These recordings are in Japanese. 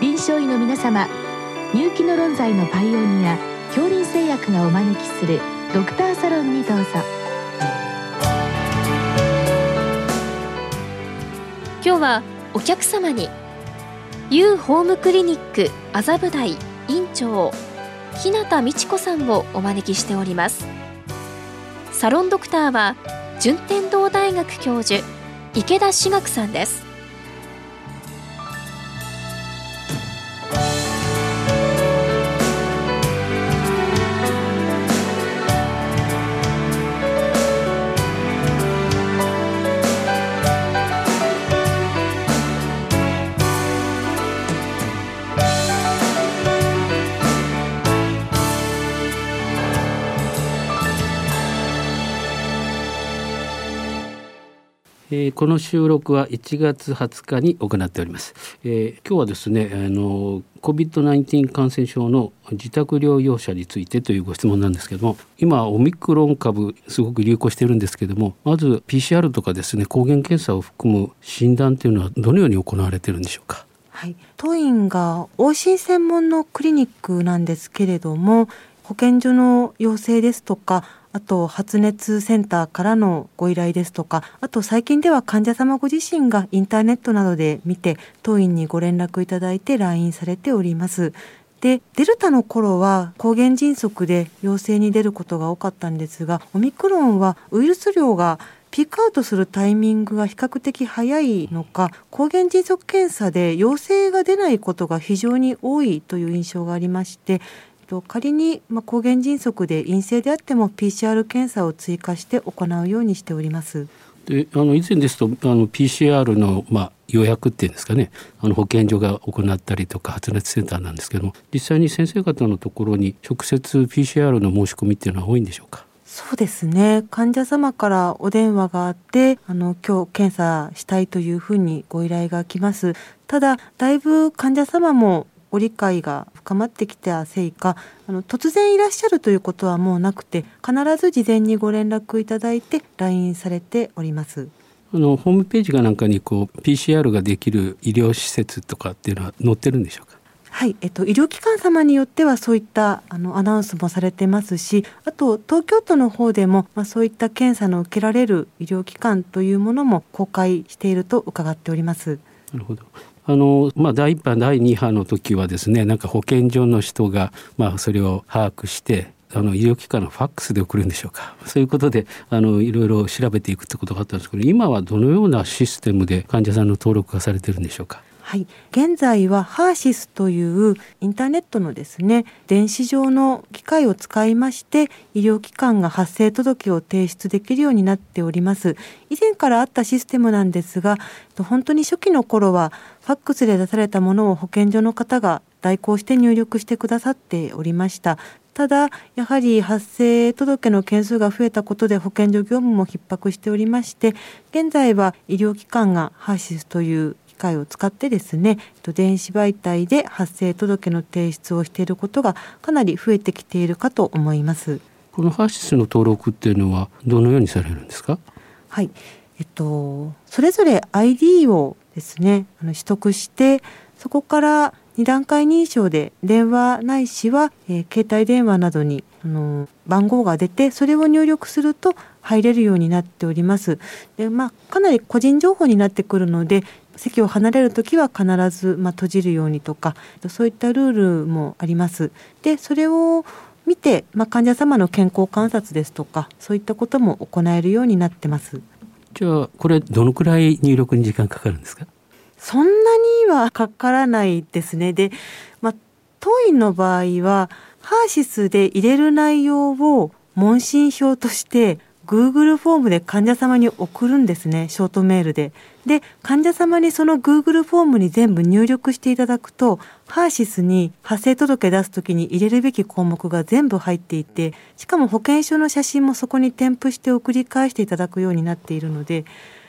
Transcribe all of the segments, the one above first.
臨床医の皆様入気の論剤のパイオニア恐林製薬がお招きするドクターサロンにどうぞ。今日はお客様に U ホームクリニック麻布台院長日向美智子さんをお招きしております。サロンドクターは順天堂大学教授池田志学さんです。えー、この収録は1月20日に行っております。えー、今日はですね、あの COVID-19 感染症の自宅療養者についてというご質問なんですけども、今オミクロン株すごく流行してるんですけども、まず PCR とかですね、抗原検査を含む診断というのはどのように行われてるんでしょうか？はい、当院が往診専門のクリニックなんですけれども、保健所の要請ですとかあと発熱センターからのご依頼ですとかあと最近では患者様ご自身がインターネットなどで見て当院にご連絡いただいて来院されております。でデルタの頃は抗原迅速で陽性に出ることが多かったんですがオミクロンはウイルス量がピークアウトするタイミングが比較的早いのか抗原迅速検査で陽性が出ないことが非常に多いという印象がありましてと仮に、まあ、抗原迅速で陰性であっても PCR 検査を追加して行うようにしております。であの以前ですとあの PCR の、まあ、予約っていうんですかねあの保健所が行ったりとか発熱センターなんですけども実際に先生方のところに直接 PCR の申し込みっていうのは多いんでしょうか？そうですね。患者様からお電話があってあの今日検査したいというふうにご依頼が来ます。ただだいぶ患者様もご理解が深まってきたせいかあの突然いらっしゃるということはもうなくて必ず事前にご連絡いただいて来院されております。あのホームページかなんかにこう PCR ができる医療施設とかっていうのは載ってるんでしょうか？はい、えっと、医療機関様によってはそういったあのアナウンスもされてますしあと東京都の方でも、まあ、そういった検査の受けられる医療機関というものも公開していると伺っております。なるほどあのまあ、第1波第2波の時はですねなんか保健所の人が、まあ、それを把握してあの医療機関のファックスで送るんでしょうか。そういうことであのいろいろ調べていくってことがあったんですけど今はどのようなシステムで患者さんの登録がされてるんでしょうか。はい、現在はハーシスというインターネットのですね電子上の機械を使いまして医療機関が発生届を提出できるようになっております。以前からあったシステムなんですが本当に初期の頃はファックスで出されたものを保健所の方が代行して入力してくださっておりました。ただやはり発生届の件数が増えたことで保健所業務も逼迫しておりまして現在は医療機関がハーシスという械を使ってですね電子媒体で発生届の提出をしていることがかなり増えてきているかと思います。このハーシスの登録っていうのはどのようにされるんですか？はい。えっとそれぞれ ID をですねあの取得してそこから2段階認証で電話ないしは、えー、携帯電話などにあの番号が出てそれを入力すると入れるようになっております。でまあ、かなり個人情報になってくるので席を離れる時は必ず、まあ、閉じるようにとかそういったルールもあります。でそれを見て、まあ、患者様の健康観察ですとかそういったことも行えるようになってます。じゃあこれどのくらい入力に時間かかるんですか？そんなにはかからないですね。で、まあ、当院の場合はハーシスで入れる内容を問診票として Google フォームで患者様に送るんですねショートメールで。で患者様にその Google フォームに全部入力していただくとハーシスに発生届出す時に入れるべき項目が全部入っていてしかも保険証の写真もそこに添付して送り返していただくようになっているので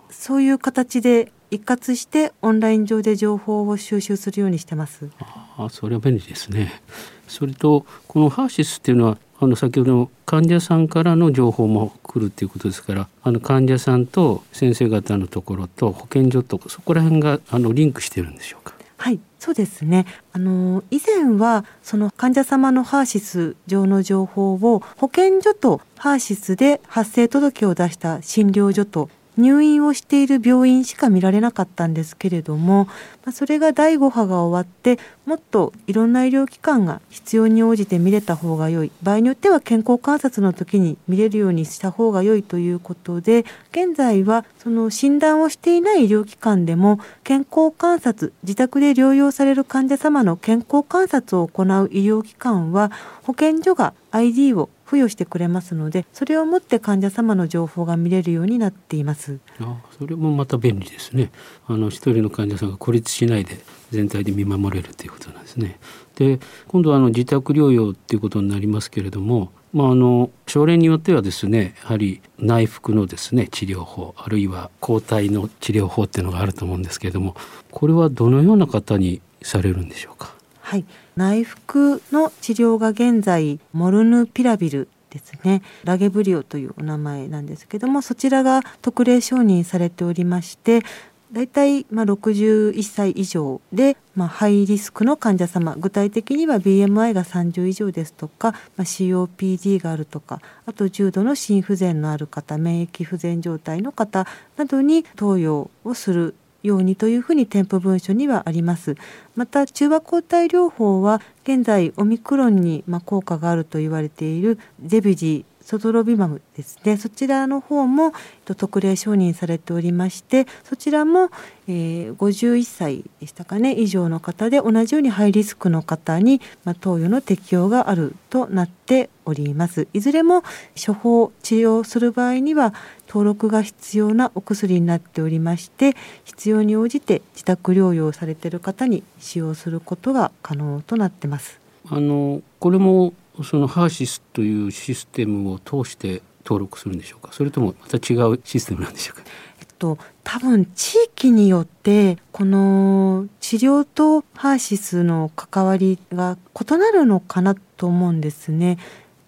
そういう形で一括してオンライン上で情報を収集するようにしてます。ああ、それは便利ですね。それとこのハーシスっていうのはあの先ほどの患者さんからの情報も来るっていうことですからあの患者さんと先生方のところと保健所とそこら辺があのリンクしてるんでしょうか？はいそうですね。あの以前はその患者様のハーシス上の情報を保健所とハーシスで発生届を出した診療所と入院をしている病院しか見られなかったんですけれども、ま、それが第5波が終わってもっといろんな医療機関が必要に応じて見れた方が良い。場合によっては健康観察の時に見れるようにした方が良いということで現在はその診断をしていない医療機関でも健康観察自宅で療養される患者様の健康観察を行う医療機関は保健所が ID を付与してくれますのでそれをもって患者様の情報が見れるようになっています。あそれもまた便利ですね。あの一人の患者さんが孤立しないで全体で見守れるということなんですね。で今度はあの自宅療養っていうことになりますけれどもまあ、あの症例によってはですねやはり内服のですね治療法あるいは抗体の治療法っていうのがあると思うんですけれどもこれはどのような方にされるんでしょうか？はい。内服の治療が現在モルヌピラビルですね。ラゲブリオというお名前なんですけどもそちらが特例承認されておりまして大体まあ61歳以上で、まあ、ハイリスクの患者様具体的には BMI が30以上ですとか、まあ、COPD があるとかあと重度の心不全のある方免疫不全状態の方などに投与をするようにというふうに添付文書にはあります。また中和抗体療法は現在オミクロンにま効果があると言われているゼビジソトロビマムですね。そちらの方も特例承認されておりましてそちらも、えー、51歳でしたかね。以上の方で同じようにハイリスクの方に、ま、投与の適用があるとなっております。いずれも処方治療する場合には登録が必要なお薬になっておりまして必要に応じて自宅療養されている方に使用することが可能となってます。あのこれもそのハーシスというシステムを通して登録するんでしょうか？それともまた違うシステムなんでしょうか、えっと、多分地域によってこの治療とハーシスの関わりが異なるのかなと思うんですね。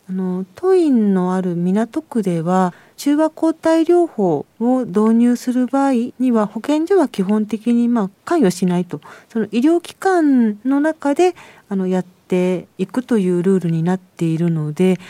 あの当院のある港区では中和抗体療法を導入する場合には保健所は基本的にま関与しないとその医療機関の中であのやっていくというルールになっているので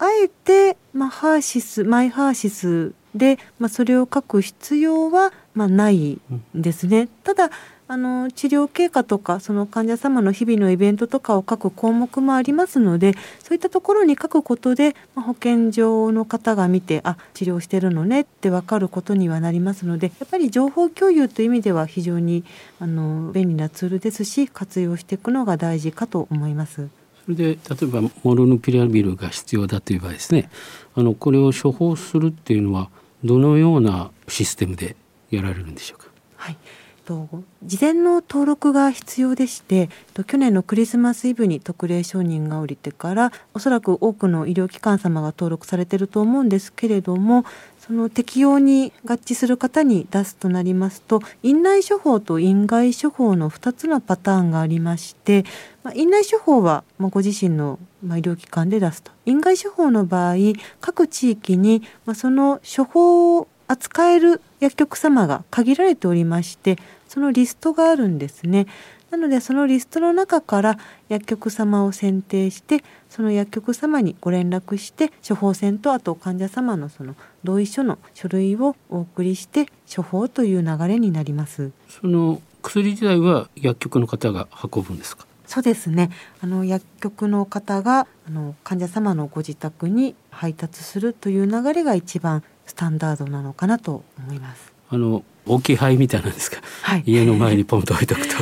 あえて、ま、ハーシスマイハーシスで、ま、それを書く必要は、ま、ないんですね。ただあの治療経過とかその患者様の日々のイベントとかを書く項目もありますのでそういったところに書くことで、まあ、保健所の方が見てあ治療してるのねって分かることにはなりますのでやっぱり情報共有という意味では非常にあの便利なツールですし活用していくのが大事かと思います。それで例えばモルヌピラビルが必要だという場合ですねあのこれを処方するっていうのはどのようなシステムでやられるんでしょうか？はいと事前の登録が必要でして去年のクリスマスイブに特例承認が下りてからおそらく多くの医療機関様が登録されてると思うんですけれどもその適用に合致する方に出すとなりますと院内処方と院外処方の2つのパターンがありまして、まあ、院内処方は、ま、ご自身の、ま、医療機関で出すと。院外処方の場合各地域に、ま、その処方を扱える薬局様が限られておりましてそのリストがあるんですね。なのでそのリストの中から薬局様を選定してその薬局様にご連絡して処方箋とあと患者様のその同意書の書類をお送りして処方という流れになります。その薬自体は薬局の方が運ぶんですか？そうですね。あの薬局の方があの患者様のご自宅に配達するという流れが一番スタンダードなのかなと思います。あの置き配みたいなんですか、はい、家の前にポンと置いとくと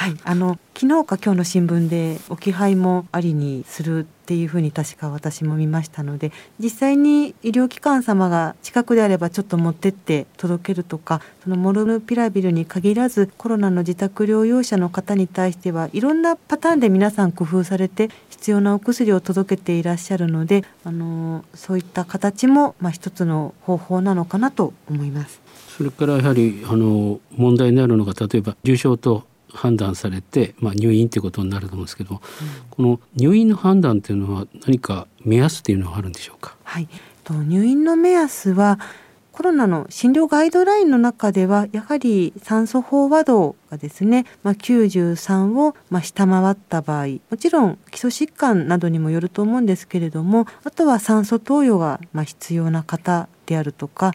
はいあの昨日か今日の新聞で置き配もありにするっていうふうに確か私も見ましたので実際に医療機関様が近くであればちょっと持ってって届けるとかそのモルヌピラビルに限らずコロナの自宅療養者の方に対してはいろんなパターンで皆さん工夫されて必要なお薬を届けていらっしゃるのであのそういった形も、まあ、一つの方法なのかなと思います。それからやはりあの問題になるのが例えば重症と判断されて、まあ、入院ということになると思うんですけど、うん、この入院の判断というのは何か目安というのはあるんでしょうか？はい、と入院の目安はコロナの診療ガイドラインの中ではやはり酸素飽和度がですね、まあ、93をま下回った場合もちろん基礎疾患などにもよると思うんですけれどもあとは酸素投与がま必要な方であるとか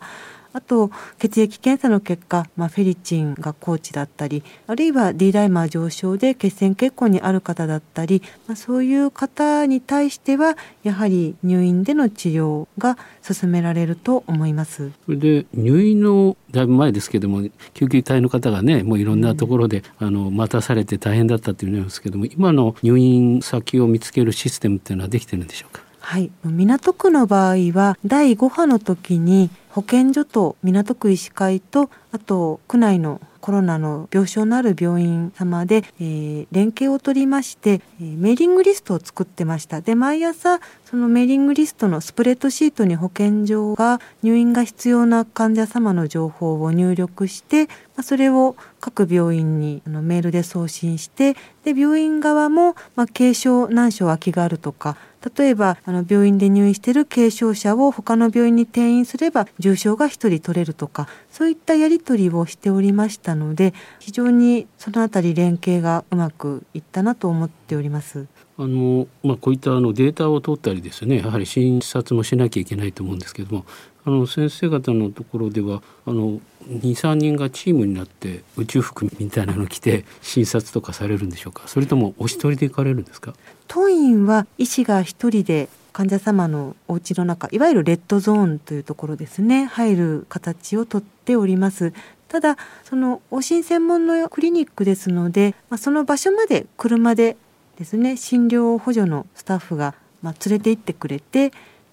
あと血液検査の結果、まあ、フェリチンが高値だったりあるいは D ダイマー上昇で血栓血痕にある方だったり、まあ、そういう方に対してはやはり入院での治療が進められると思います。それで入院のだいぶ前ですけども救急隊の方がねもういろんなところで、うん、あの待たされて大変だったっていうのなんですけども今の入院先を見つけるシステムっていうのはできてるんでしょうか？はい、港区の場合は第5波の時に保健所と港区医師会とあと区内のコロナの病床のある病院様で、えー、連携を取りまして、え、メーリングリストを作ってました。で毎朝そのメーリングリストのスプレッドシートに保健所が入院が必要な患者様の情報を入力して、まあ、それを各病院にあのメールで送信してで病院側も、ま、軽症難所空きがあるとか例えばあの病院で入院している軽症者を他の病院に転院すれば重症が1人取れるとかそういったやり取りをしておりましたので非常にその辺り連携がうまくいったなと思っております。あのまあ、こういったあのデータを取ったりですねやはり診察もしなきゃいけないと思うんですけどもあの先生方のところではあの23人がチームになって宇宙服みたいなの着て診察とかされるんでしょうか？それともお一人で行かれるんですか？当院は医師が一人で患者様のお家の中いわゆるレッドゾーンというところですね入る形をとっております。ただその往診専門のクリニックですので、まあ、その場所まで車でですね。診療補助のスタッフがまあ連れて行ってくれて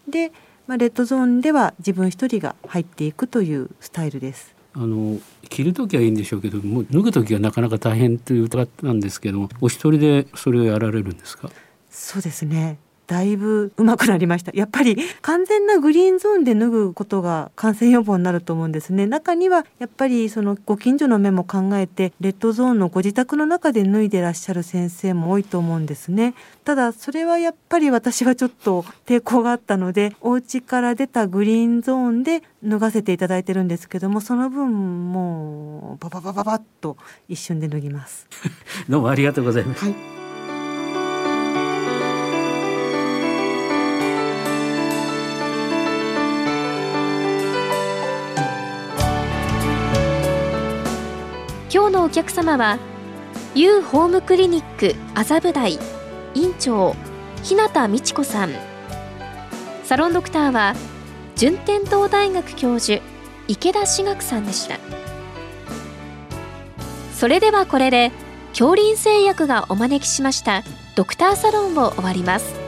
でまあ、レッドゾーンでは自分一人が入っていくというスタイルです。あの着る時はいいんでしょうけども脱ぐ時はなかなか大変というとなんですけどもお一人でそれをやられるんですか？そうですねだいぶ上手くなりました。やっぱり完全なグリーンゾーンで脱ぐことが感染予防になると思うんですね。中にはやっぱりそのご近所の目も考えてレッドゾーンのご自宅の中で脱いでらっしゃる先生も多いと思うんですね。ただそれはやっぱり私はちょっと抵抗があったのでお家から出たグリーンゾーンで脱がせていただいてるんですけどもその分もうバババババッと一瞬で脱ぎます。どうもありがとうございます、はい客様は U ホームクリニック麻布台院長日向美智子さん。サロンドクターは順天堂大学教授池田志学さんでした。それではこれで恐林製薬がお招きしましたドクターサロンを終わります。